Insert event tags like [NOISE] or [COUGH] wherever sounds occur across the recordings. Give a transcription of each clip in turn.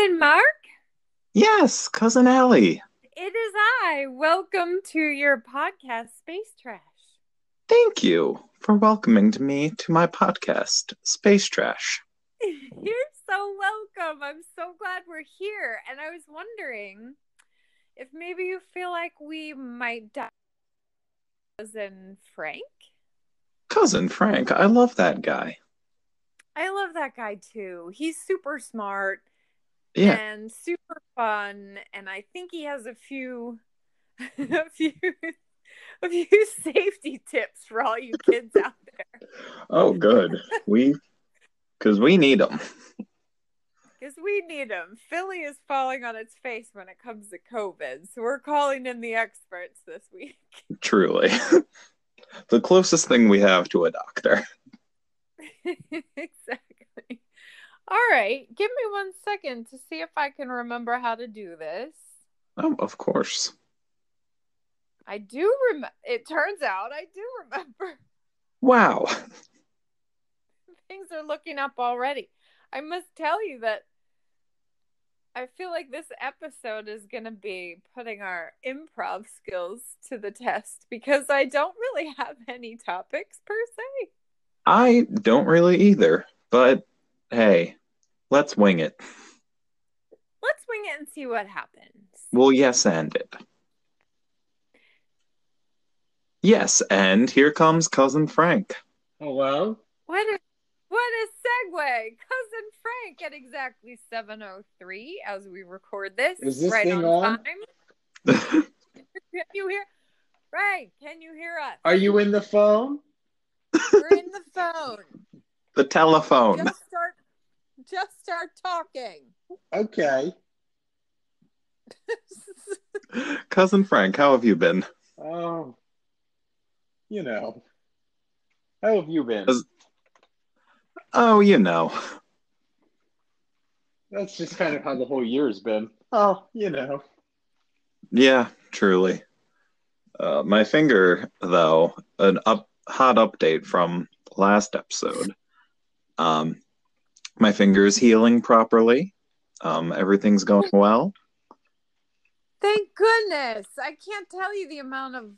Cousin Mark? Yes, cousin Allie. It is I. Welcome to your podcast, Space Trash. Thank you for welcoming to me to my podcast, Space Trash. [LAUGHS] You're so welcome. I'm so glad we're here. And I was wondering if maybe you feel like we might die. Cousin Frank? Cousin Frank, I love that guy. I love that guy too. He's super smart Yeah, and super fun. And I think he has a few [LAUGHS] a few a few safety tips for all you kids out there. Oh, good. We, because we need them. Because we need them. Philly is falling on its face when it comes to COVID. So we're calling in the experts this week. Truly. [LAUGHS] the closest thing we have to a doctor. [LAUGHS] exactly. All right. Give me one second to see if I can remember how to do this. Oh, of course. I do remember. It turns out I do remember. Wow. [LAUGHS] Things are looking up already. I must tell you that I feel like this episode is going to be putting our improv skills to the test because I don't really [LAUGHS] have any topics per se. I don't really either, but hey, let's wing it. Let's wing it and see what happens. Well, yes, and it. Yes, and here comes cousin Frank. Hello? What a what a segue. Cousin Frank at exactly 703 as we record this. Is this right thing on, on? time. [LAUGHS] Can you hear Frank, can you hear us? Are you in the phone? We're in the phone. the telephone. Just start just start talking. Okay. [LAUGHS] Cousin Frank, how have you been? Oh, you know. How have you been? Oh, you know. That's just kind of how the whole year's been. Oh, you know. Yeah, truly. Uh, my finger, though, an up hot update from last episode. Um, my finger is healing properly. Um, everything's going [LAUGHS] well. Thank goodness. I can't tell you the amount of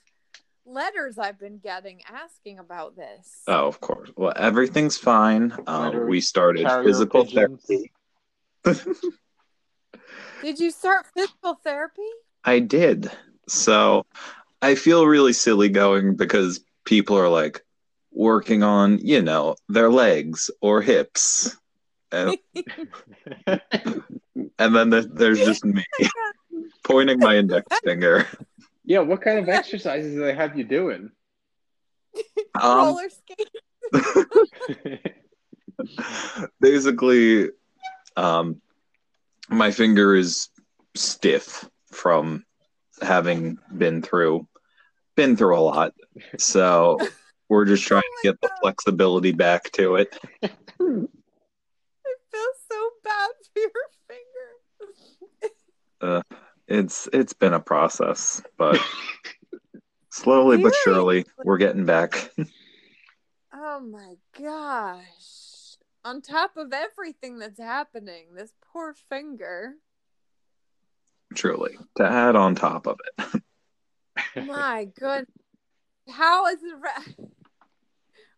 letters I've been getting asking about this. Oh, of course. Well, everything's fine. Um, Letter- we started physical pigeons. therapy. [LAUGHS] Did you start physical therapy? I did. So I feel really silly going because people are like working on, you know, their legs or hips. And, and then there- there's just me [LAUGHS] pointing my index [LAUGHS] finger. yeah, what kind of exercises do they have you doing? Um, Roller skate. [LAUGHS] basically, um, my finger is stiff from having been through been through a lot. So we're just trying Oh to my get the flexibility back to it. I feel so bad for [LAUGHS] your finger. It's it's been a process, but [LAUGHS] slowly but surely we're getting back. [LAUGHS] Oh my gosh. On top of everything that's happening, this poor finger. Truly. To add on top of it. My good. How is it? Re-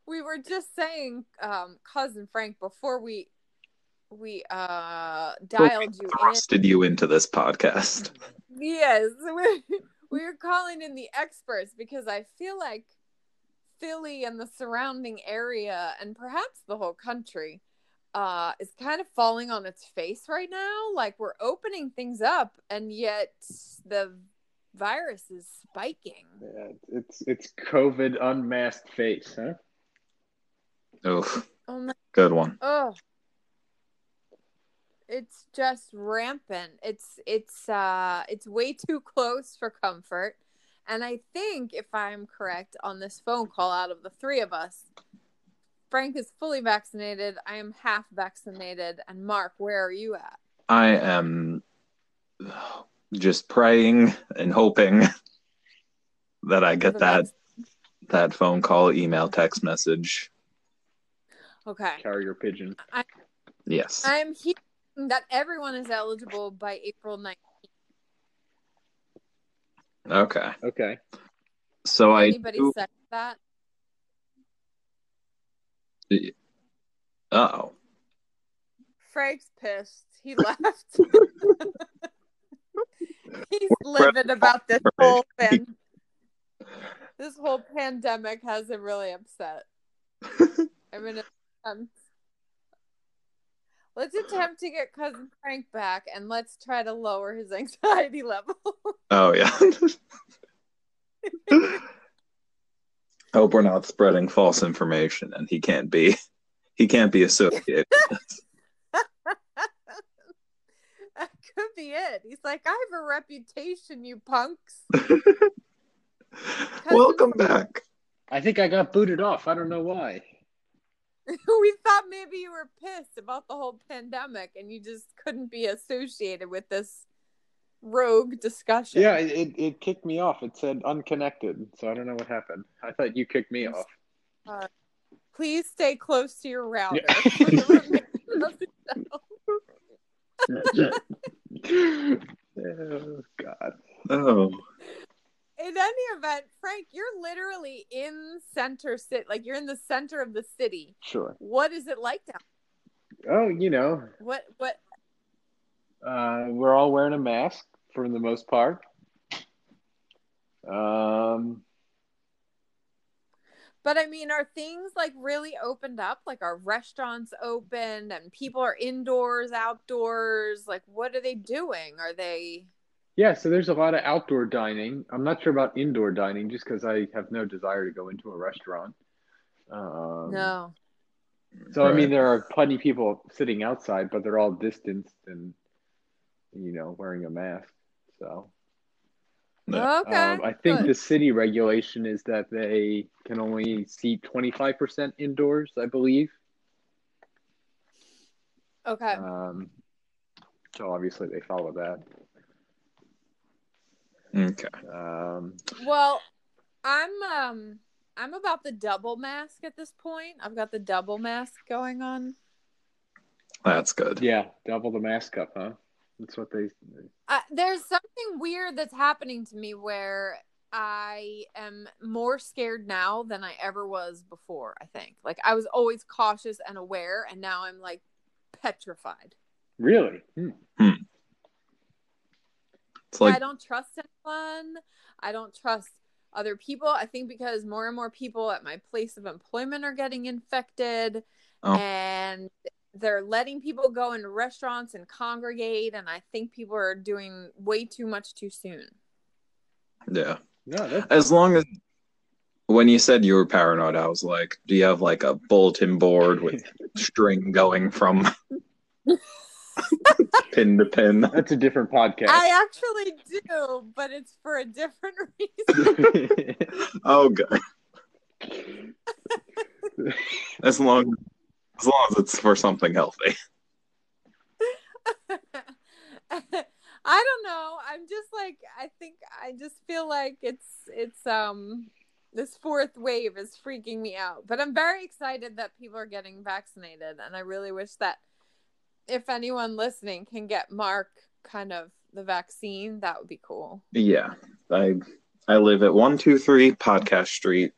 we were just saying, um, cousin Frank, before we we uh dialed you in. You into this podcast. Yes, we're, [LAUGHS] we were calling in the experts because I feel like Philly and the surrounding area, and perhaps the whole country, uh, is kind of falling on its face right now. Like we're opening things up, and yet the virus is spiking. Yeah, it's it's COVID unmasked face, huh? Oof. Oh my, Good one. oh, it's just rampant. It's it's uh it's way [LAUGHS] too close for comfort. And I think if I'm correct on this phone call out of the three of us, Frank is fully vaccinated, I am half vaccinated, and Mark, where are you at? I am just praying and hoping [LAUGHS] that I get that vac- that phone call, email, text message. Okay. Carrier pigeon. Yes. I'm here that everyone is eligible by April 19th. Okay. Okay. So I Anybody do- second that? oh. Frank's pissed. He [LAUGHS] left. He's livid about this whole pan- this whole pandemic has him really upset. I'm gonna attempt. Let's attempt to get cousin Frank back, and let's try to lower his [LAUGHS] anxiety level. Oh yeah. [LAUGHS] Hope we're not spreading false information and he can't be he can't be associated. [LAUGHS] that could be it. He's like, I have a reputation, you punks. Welcome back. I think I got booted off. I don't know why. [LAUGHS] we thought maybe you were pissed about the whole pandemic and you just couldn't be associated with this rogue discussion. Yeah, it, it, it kicked me off. It said unconnected, so I don't know what happened. I thought you kicked me off. Uh, please stay close to your router. Yeah. [LAUGHS] for the remainder of the [LAUGHS] show. oh God. Oh. In any event, Frank, you're literally in center city. Like you're in the center of the city. Sure. What is it like down? Oh, you know, What what uh, we're all wearing a mask for the most part. Um, But I mean, are things like really opened up? Like, are restaurants open and people are indoors, outdoors? Like, what are they doing? Are they? Yeah, so there's a lot of outdoor dining. I'm not sure about indoor dining just because I have no desire to go into a restaurant. Um, no. So I mean, there are plenty of people sitting outside, but they're all distanced and you know wearing a mask. So Yeah. Okay. um, I think good. the city regulation is that they can only seat 25% indoors. I believe. Okay. Um, so obviously they follow that. Okay. Um, Well, I'm um I'm about the double mask at this point. I've got the double mask going on. That's good. yeah, double the mask up, huh? That's what they. Uh, there's something weird that's happening to me where I am more scared now than I ever was before. I think like I was always cautious and aware, and now I'm like petrified. Really? Hmm. It's like I don't trust anyone. I don't trust other people. I think because more and more people at my place of employment are getting infected Oh. and they're letting people go into restaurants and congregate and I think people are doing way too much too soon. yeah. No, that's As long as when you said you were paranoid, I was like, do you have like a bulletin board with [LAUGHS] string going from [LAUGHS] pin to pin? that's a different podcast. I actually do, but it's for a different reason. [LAUGHS] Oh, good. As long as long as it's for something healthy. [LAUGHS] I don't know. I'm just like I think I just feel like it's it's um this fourth wave is freaking me out. But I'm very excited that people are getting vaccinated and I really wish that if anyone listening can get Mark kind of the vaccine, that would be cool. Yeah, I I live at one two three Podcast Street.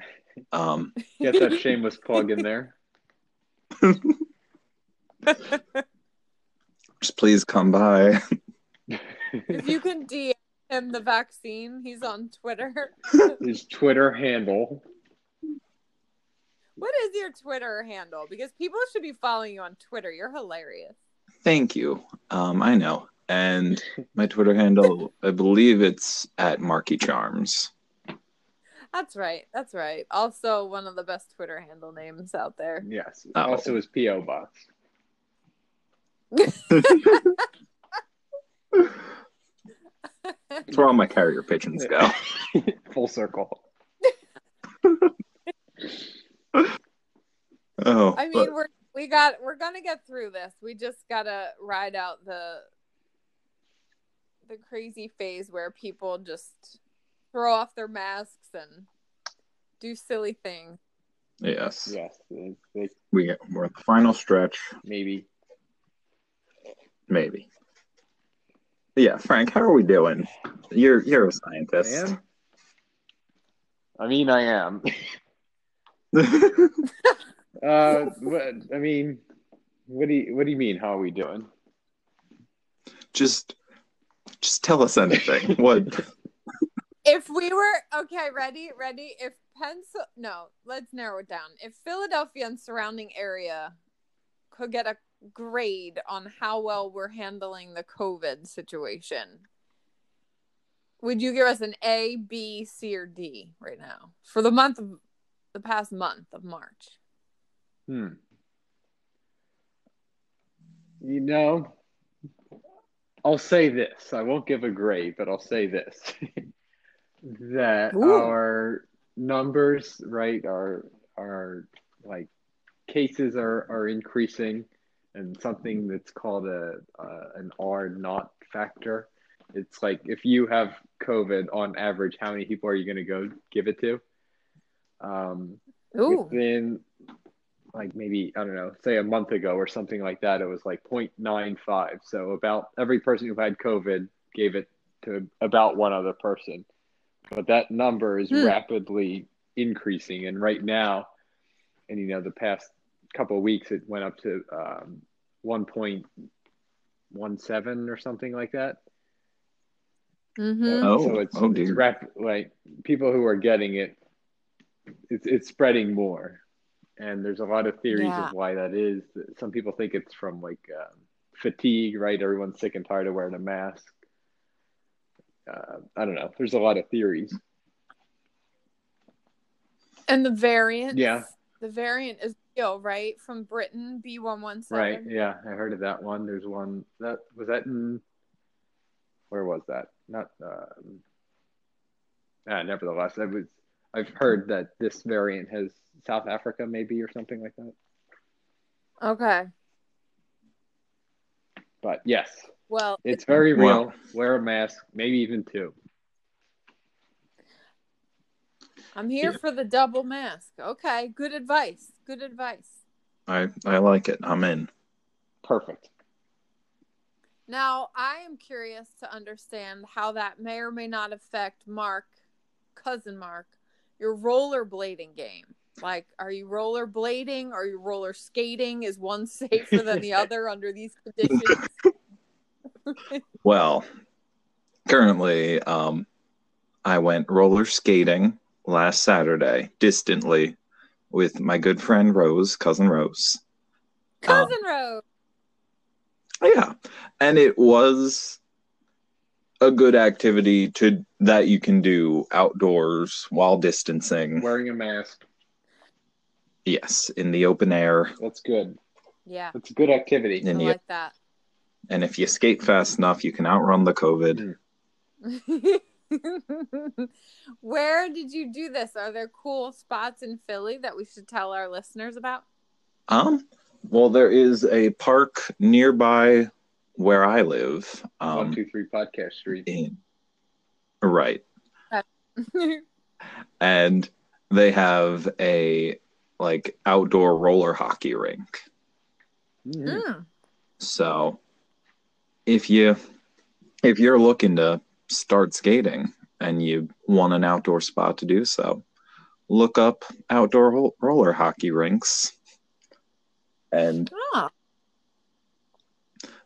Um, [LAUGHS] Get that shameless plug in there. [LAUGHS] just please come by. if you can DM him the vaccine, he's on Twitter. [LAUGHS] His Twitter handle. What is your Twitter handle? Because people should be following you on Twitter. You're hilarious. Thank you. Um, I know, and my Twitter handle, I believe it's at Marky Charms. That's right. That's right. Also, one of the best Twitter handle names out there. Yes. Oh. Also his PO box. [LAUGHS] That's where all my carrier pigeons go. [LAUGHS] Full circle. [LAUGHS] Oh, I mean, we're we got we're gonna get through this. We just gotta ride out the the crazy phase where people just throw off their masks and do silly things. yes, Yes. They, they, we we're at the final stretch. maybe. maybe. Yeah, Frank, how are we doing? You're you're a scientist. I am. I mean, I am. [LAUGHS] [LAUGHS] Uh, what, I mean, what do you what do you mean? How are we doing? just just tell us anything. [LAUGHS] what If we were okay, ready, ready. If Pencil, no, let's narrow it down. If Philadelphia and surrounding area could get a grade on how well we're handling the COVID situation, would you give us an A, B, C, or D right now for the month of the past month of March? Hmm. You know, I'll say this. I won't give a grade, but I'll say this. [LAUGHS] that Ooh. our numbers, right, are are like cases are are increasing and something that's called a uh, an R naught factor. It's like if you have COVID on average, how many people are you going to go give it to? Um, Ooh, within like maybe I don't know, say a month ago or something like that, it was like 0.95. So about every person who had COVID gave it to about one other person. But that number is Hmm. rapidly increasing, and right now, and you know, the past couple of weeks, it went up to um, 1.17 or something like that. hmm Oh, so it's, oh it's dear. rap- like people who are getting it, it's it's spreading more, and there's a lot of theories Yeah. of why that is. Some people think it's from like um, fatigue, right? Everyone's sick and tired of wearing a mask. Uh, I don't know. There's a lot of theories. and the variant, Yeah. the variant is real, right? From Britain, B one one Right? Yeah, I heard of that one. There's one that was that in where was that? Not. Um, ah, nevertheless, I was. I've heard that this variant has South Africa, maybe or something like that. Okay. But yes, Well, it's very real. Well- Wear a mask, maybe even two. I'm here Yeah. for the double mask. Okay, good advice. Good advice. I I like it. I'm in. Perfect. Now, I am curious to understand how that may or may not affect Mark, cousin Mark, your rollerblading game. Like, are you rollerblading? Are you roller skating? Is one safer than the [LAUGHS] other under these conditions? [LAUGHS] Well, currently, um, I went roller skating last Saturday, distantly, with my good friend Rose, cousin Rose. Cousin Rose. Yeah, and it was a good activity to that you can do outdoors while distancing. Wearing a mask. Yes, in the open air, That's good. Yeah, That's a good activity. in I the like that. and if you skate fast enough, you can outrun the COVID. [LAUGHS] Where did you do this? Are there cool spots in Philly that we should tell our listeners about? Um, well, there is a park nearby where I live. One, Um, two, three podcast street. in right, [LAUGHS] and they have a like outdoor roller hockey rink. Mm. So, if you if you're looking to start skating and you want an outdoor spot to do so, look up outdoor ro- roller hockey rinks. And Oh,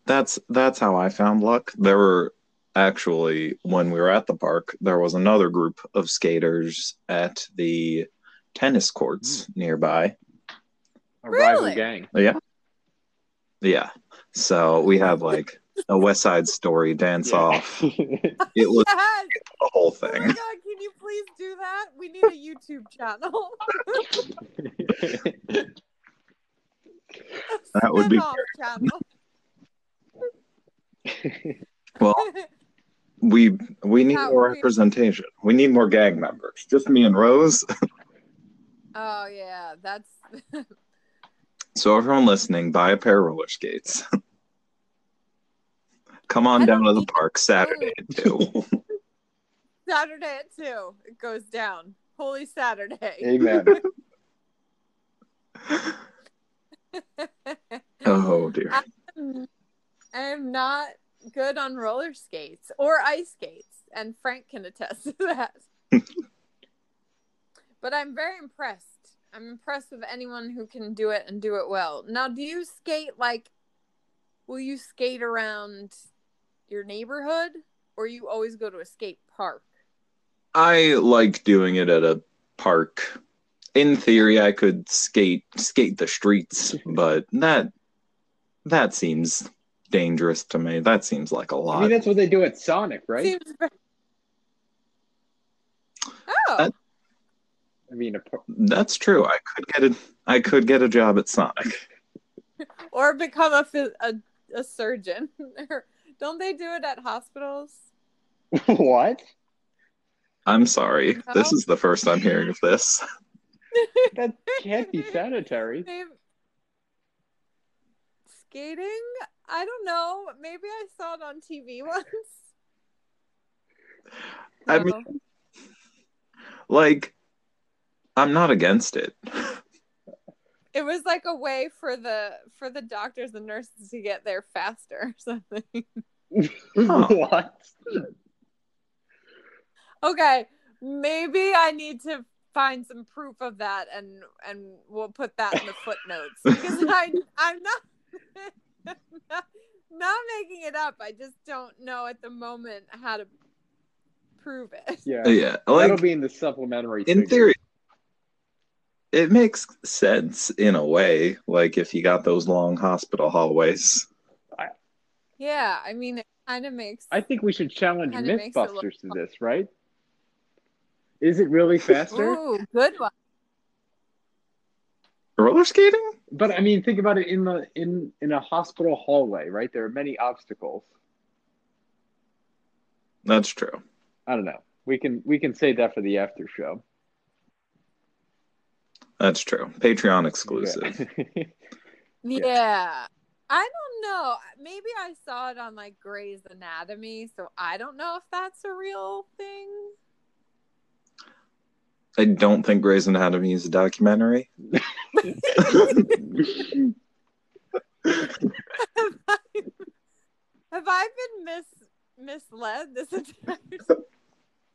that's that's how I found luck. There were actually when we were at the park, there was another group of skaters at the tennis courts hmm. nearby. A rival gang. Yeah. Yeah. So we had like a West Side Story dance off. [LAUGHS] It was yes. the whole Oh my thing. god, can you please do that? We need a YouTube channel. [LAUGHS] [LAUGHS] That would be channel. Well, [LAUGHS] we we need How more weird. representation. We need more gang members. Just me and Rose. [LAUGHS] oh yeah, that's [LAUGHS] So everyone listening, buy a pair of roller skates. Come on I down to the park Saturday at two. Saturday at two. It goes down. Holy Saturday. Amen. oh dear. I am not good on roller skates or ice skates, and Frank can attest to that. [LAUGHS] but I'm very impressed. I'm impressed with anyone who can do it and do it well. Now, do you skate like will you skate around your neighborhood or you always go to a skate park? I like doing it at a park. In theory, I could skate skate the streets, but that that seems dangerous to me. That seems like a lot. I mean, that's what they do at Sonic, right? Seems Oh, That- I mean, a, That's true. I could get a I could get a job at Sonic. [LAUGHS] or become a, a a surgeon. [LAUGHS] Don't they do it at hospitals? [LAUGHS] what? I'm sorry. This is the first I'm hearing of this. That can't be sanitary. Maybe... Skating? I don't know. Maybe I saw it on TV [LAUGHS] once. I No. mean, like I'm not against it. [LAUGHS] it was like a way for the for the doctors and nurses to get there faster or [LAUGHS] something. Huh. what? okay, maybe I need to find some proof of that and and we'll put that in the footnotes because I I'm not not, [LAUGHS] not making it up. I just don't know at the moment how to prove it. Yeah. Yeah, That'll be in the supplementary. in figure. theory it makes sense in a way like if you got those long hospital hallways Yeah, I mean it kind of makes I think we should challenge Kinda makes it look Mythbusters to this, right? Is it really faster? Ooh, good one. roller skating But I mean, think about it in the in in a hospital hallway, right? There are many obstacles. that's true I don't know. We can we can say that for the after show. that's true patreon exclusive [LAUGHS] Yeah. Yeah. I don't know. Maybe I saw it on like Grey's Anatomy, so I don't know if that's a real thing. I don't think grey's anatomy is a documentary have, I, have I been mis misled this entire this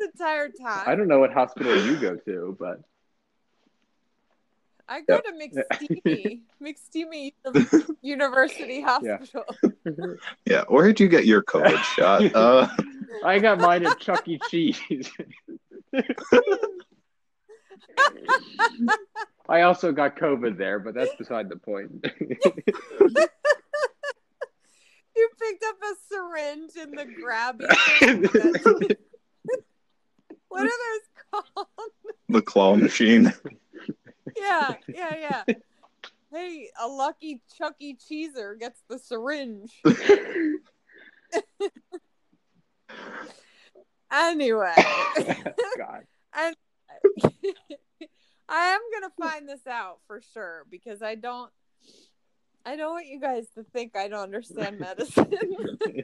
entire time? I don't know what hospital you go to, but I go to McSteamy, [LAUGHS] McSteamy University Hospital. yeah [LAUGHS] yeah. where did you get your covid [LAUGHS] shot uh I got mine at Chuck E. Cheese. [LAUGHS] I also got COVID there, but that's beside the point. [LAUGHS] You picked up a syringe in the grabby [LAUGHS] what are those called? the claw machine Yeah, yeah, yeah. Hey, a lucky Chuck E. Cheeser gets the syringe. Anyway, God. and [LAUGHS] I am gonna find this out for sure because I don't. I don't want you guys to think I don't understand medicine.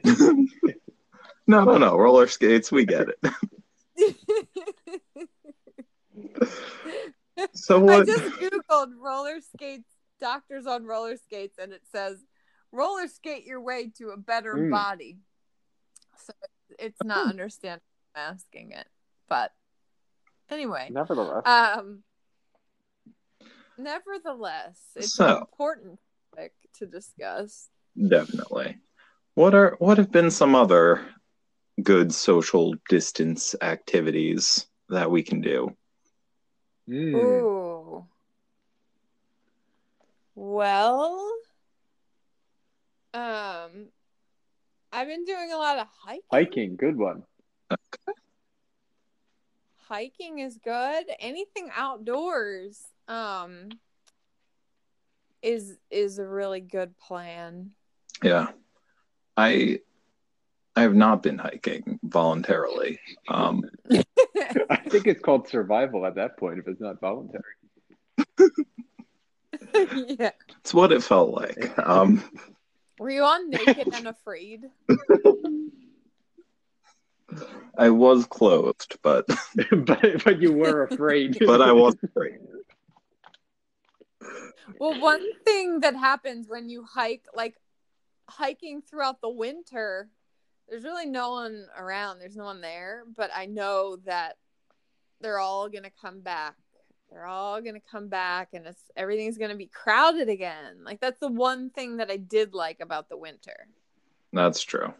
[LAUGHS] no no no roller skates we get it [LAUGHS] so I just googled roller skates, doctors on roller skates, and it says roller skate your way to a better Mm. body. So it's not understanding I'm asking it, but anyway, Nevertheless, um, nevertheless, it's So- an important topic to discuss. Definitely. What are what have been some other good social distance activities that we can do? Mm. Ooh. Well, um, I've been doing a lot of hiking. hiking, good one. Hiking is good. Anything outdoors, um, is is a really good plan. Yeah. I I have not been hiking voluntarily. Um [LAUGHS] I think it's called survival at that point if it's not voluntary. [LAUGHS] yeah. it's what it felt like. Um Were you on Naked and Afraid? [LAUGHS] I was clothed, but [LAUGHS] [LAUGHS] but but you were afraid. [LAUGHS] but I was afraid. Well, one thing that happens when you hike, like hiking throughout the winter, there's really no one around. There's no one there, but I know that they're all going to come back. They're all going to come back and it's everything's going to be crowded again. Like that's the one thing that I did like about the winter. That's true.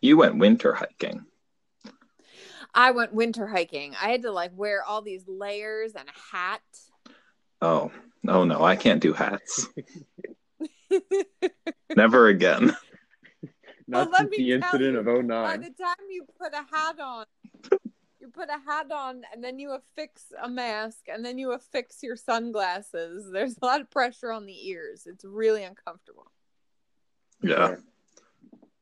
You went winter hiking. I went winter hiking. I had to like wear all these layers and a hat. Oh, oh no, I can't do hats. [LAUGHS] Never again. Not let since the incident you, of oh By the time you put a hat on, you put a hat on and then you affix a mask and then you affix your sunglasses. There's a lot of pressure on the ears. It's really uncomfortable. Yeah.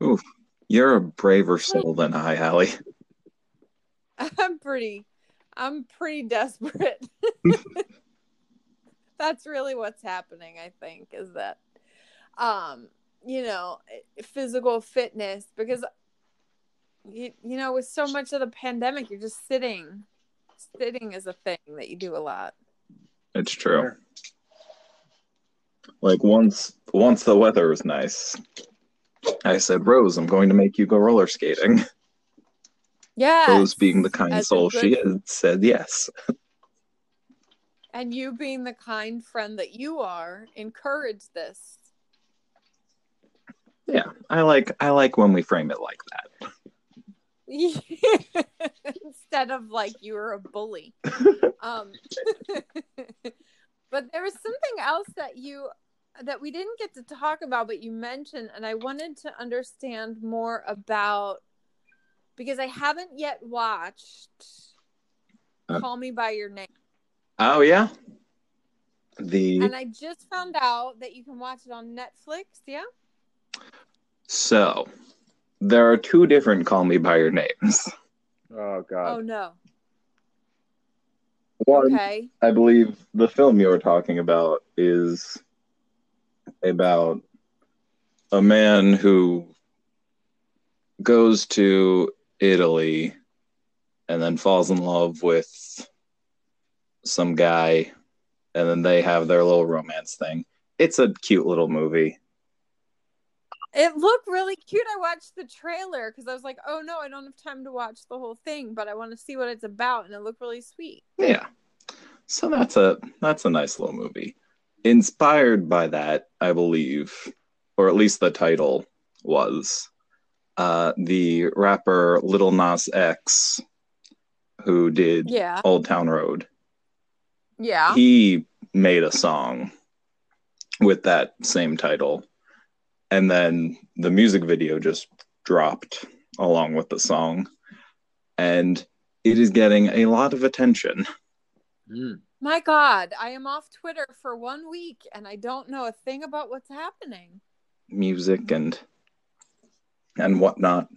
Oof. You're a braver soul than I, Allie. [LAUGHS] I'm pretty I'm pretty desperate. [LAUGHS] That's really what's happening, I think, is that um, you know, physical fitness because you, you know, with so much of the pandemic, you're just sitting. Sitting is a thing that you do a lot. It's true. Like once once the weather is nice, I said, Rose, I'm going to make you go roller skating. Yeah. Rose being the kind as soul she is, said yes. And you being the kind friend that you are, encourage this. Yeah. I like I like when we frame it like that. [LAUGHS] Instead of like you were a bully. [LAUGHS] um [LAUGHS] but there was something else that you that we didn't get to talk about but you mentioned and I wanted to understand more about because I haven't yet watched Uh. Call Me by Your Name. Oh yeah. The And I just found out that you can watch it on Netflix, yeah? so there are two different call me by your names. [LAUGHS] Oh god. Oh no. One Okay. I believe the film you were talking about is about a man who goes to Italy and then falls in love with some guy and then they have their little romance thing. It's a cute little movie. It looked really cute. I watched the trailer because I was like, oh no, I don't have time to watch the whole thing, but I want to see what it's about. And it looked really sweet. Yeah. So that's a that's a nice little movie. Inspired by that, I believe, or at least the title was uh the rapper Lil Nas X who did Yeah. Old Town Road. Yeah. He made a song with that same title. And then the music video just dropped along with the song. And it is getting a lot of attention. Mm. My God, I am off Twitter for one week and I don't know a thing about what's happening. music and and whatnot.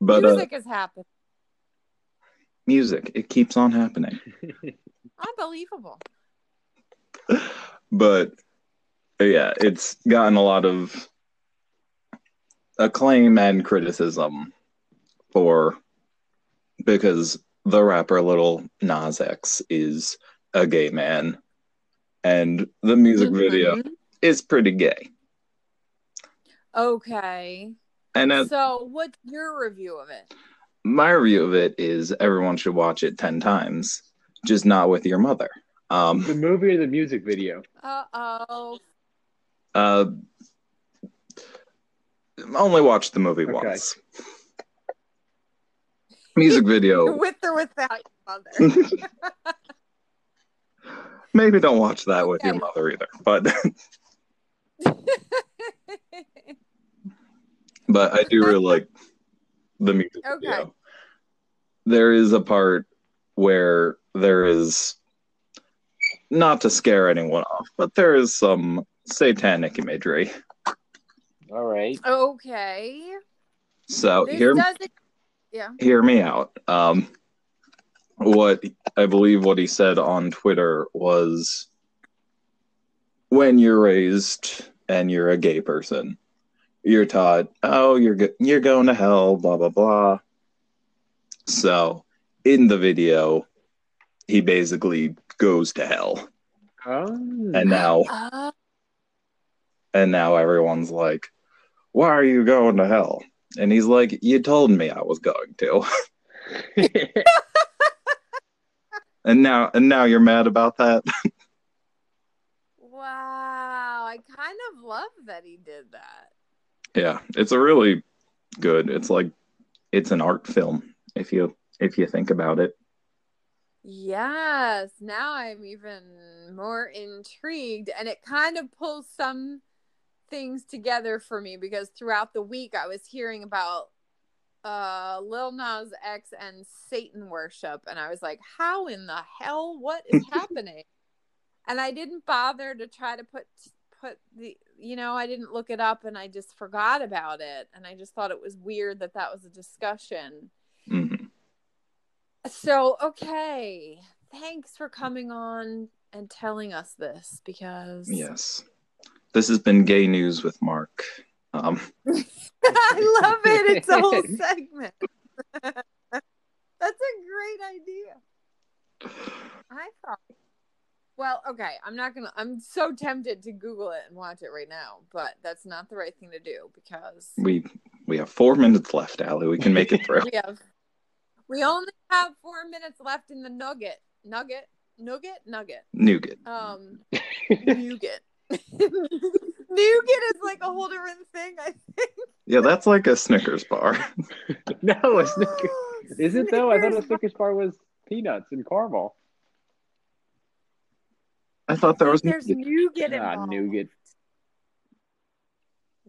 But uh, Music is happening. music, it keeps on happening. [LAUGHS] Unbelievable. But yeah, it's gotten a lot of acclaim and criticism for because the rapper Lil Nas X is a gay man, and the music video Mhm. is pretty gay. Okay. And as So, what's your review of it? my review of it is everyone should watch it 10 times just not with your mother Um, the movie or the music video? Uh oh. uh only watch the movie Okay. once music video [LAUGHS] With or without your mother. [LAUGHS] maybe don't watch that with your mother either but [LAUGHS] but i do really like the music Okay. video there is a part where there is not to scare anyone off but there is some satanic imagery All right. okay. so This hear doesn't. Yeah. hear me out um what i believe what he said on twitter was when you're raised and you're a gay person you're taught oh you're go- you're going to hell blah blah blah so in the video he basically goes to hell Oh. and now Uh, And now everyone's like, why are you going to hell? And he's like, you told me I was going to. [LAUGHS] [LAUGHS] and now and now you're mad about that? [LAUGHS] Wow, I kind of love that he did that. yeah, it's a really good. It's like it's an art film if you if you think about it. Yes, now I'm even more intrigued, and it kind of pulls some things together for me because throughout the week I was hearing about uh Lil Nas X and Satan worship, and I was like, how in the hell? What is [LAUGHS] happening? and I didn't bother to try to put put the you know I didn't look it up, and I just forgot about it, and I just thought it was weird that that was a discussion. hmm So, okay. Thanks for coming on and telling us this because Yes. This has been Gay News with Mark. Um, [LAUGHS] I love it. It's a whole segment. [LAUGHS] That's a great idea. I thought. Well, okay. I'm not gonna. I'm so tempted to Google it and watch it right now, but that's not the right thing to do because we we have four minutes left, Allie. We can make it through. [LAUGHS] we have. We only have four minutes left in the nugget. Nugget. Nugget. Nugget. Nougat. Um, nougat. Nougat is like a whole different thing. I think. Yeah, that's like a Snickers bar. [LAUGHS] no, a Snickers. Is it though? I thought a Snickers bar was peanuts and caramel. I thought there was There's nougat Ah, involved. nougat.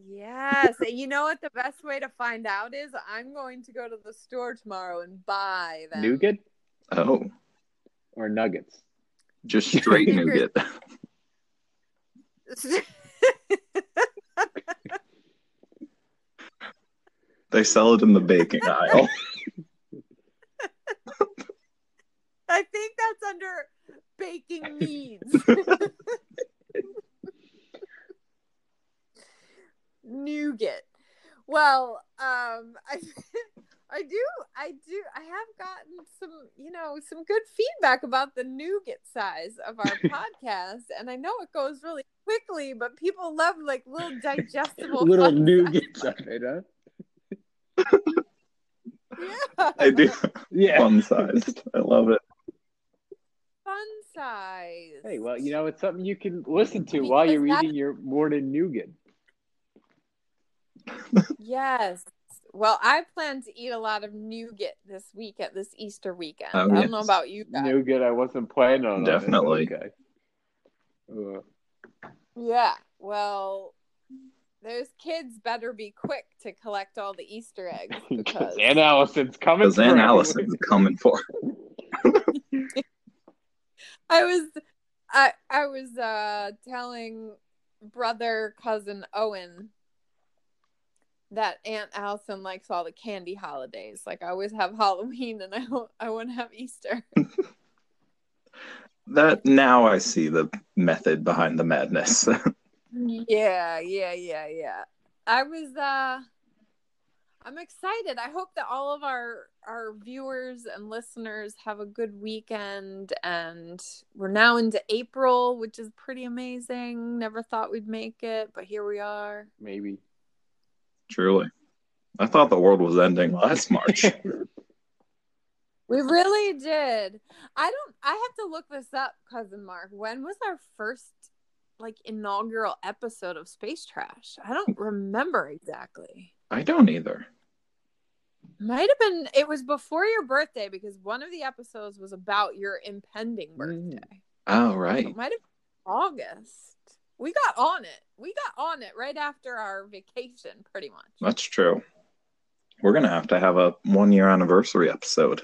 Yes, and you know what the best way to find out is? I'm going to go to the store tomorrow and buy them. Nougat Oh, or nuggets? just straight [LAUGHS] Snickers. nougat. [LAUGHS] [LAUGHS] They sell it in the baking aisle. [LAUGHS] I think that's under baking needs. [LAUGHS] Nougat. Well, um, I, I do, I do, I have gotten some, you know, some good feedback about the nougat size of our podcast, and I know it goes really quickly, but people love like little digestible [LAUGHS] Little fun nougats of it, huh? Yeah, I do Yeah. fun sized. I love it. fun size. Hey, well, you know, it's something you can listen to while you're that- eating your morning nougat. Yes. Well, I plan to eat a lot of nougat this week at this Easter weekend. Oh, I don't know about you guys. Nougat, I wasn't planning on. it, but Definitely. Okay. Uh, Yeah. Well, those kids better be quick to collect all the Easter eggs [LAUGHS] because Because Aunt Allison's coming. Because Aunt through. Allison's coming for. [LAUGHS] I was I I was uh telling brother cousin Owen that Aunt Allison likes all the candy holidays. Like I always have Halloween and I I want to have Easter. [LAUGHS] That now I see the method behind the madness. [LAUGHS] Yeah, yeah, yeah, yeah. I was uh I'm excited. I hope that all of our our viewers and listeners have a good weekend and we're now into April, which is pretty amazing. Never thought we'd make it, but here we are. Maybe. Truly. I thought the world was ending last March. [LAUGHS] We really did. I don't I have to look this up, cousin Mark. When was our first like inaugural episode of Space Trash? I don't remember exactly. I don't either. Might have been it was before your birthday because one of the episodes was about your impending Mm. birthday. Oh, So right. it might have been August. We got on it. We got on it right after our vacation, pretty much. That's true. We're going to have to have a one year anniversary episode.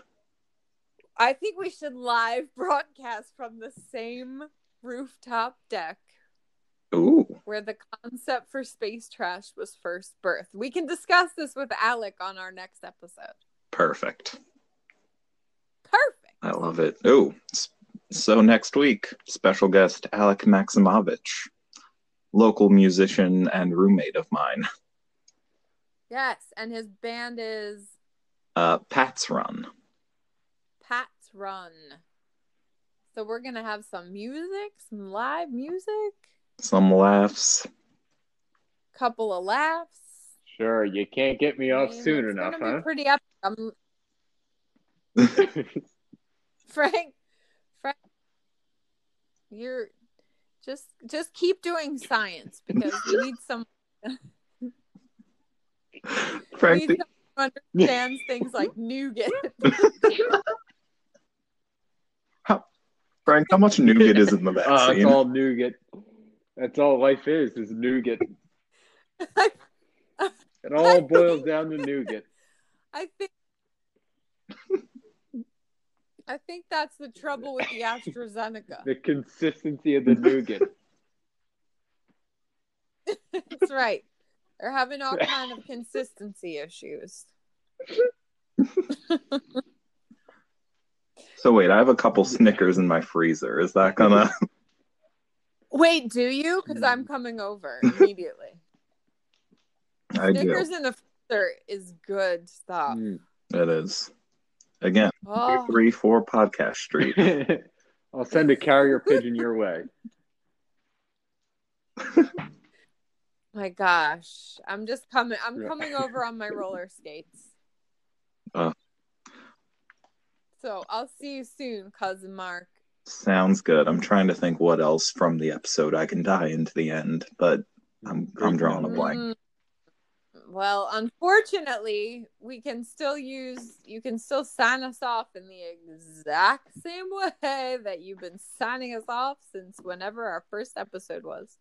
I think we should live [LAUGHS] broadcast from the same rooftop deck Ooh, where the concept for space trash was first birthed. We can discuss this with Alec on our next episode. perfect. Perfect. I love it. Oh, s- so next week, special guest Alec Maximovich, local musician and roommate of mine. Yes, and his band is Uh, Pat's Run. Pat's Run. So we're gonna have some music, some live music. Some laughs, couple of laughs. Sure, you can't get me I off mean, soon it's enough, huh? Be pretty epic. I'm, [LAUGHS] Frank, Frank, you're just just keep doing science because we need some [LAUGHS] Frank, we need someone understands things like nougat. [LAUGHS] Frank, how much nougat is in the [LAUGHS] Uh, it's all nougat. That's all life is, is nougat. [LAUGHS] It all boils down to nougat. I think I think that's the trouble with the AstraZeneca. The consistency of the nougat. [LAUGHS] That's right. They're having all kind of consistency issues. So wait, I have a couple Snickers in my freezer. Is that gonna? [LAUGHS] Wait, do you? Because I'm coming over [LAUGHS] immediately. I do. Snickers in the freezer is good stuff. Mm. It is. Again, Oh, three four podcast street. [LAUGHS] I'll send a carrier pigeon your way. my gosh. I'm just coming I'm coming over on my roller skates. Uh. So I'll see you soon, cousin Mark. Sounds good. I'm trying to think what else from the episode I can tie into the end, but I'm I'm drawing a blank. Mm. Well, unfortunately, we can still use you can still sign us off in the exact same way that you've been signing us off since whenever our first episode was.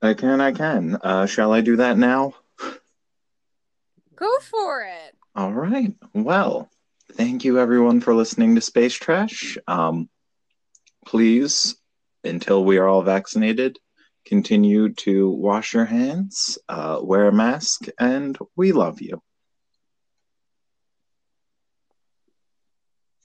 I can, I can. Uh, shall I do that now? Go for it. All right. Well, thank you everyone for listening to Space Trash. Um, please, until we are all vaccinated, continue to wash your hands, uh, wear a mask, and we love you.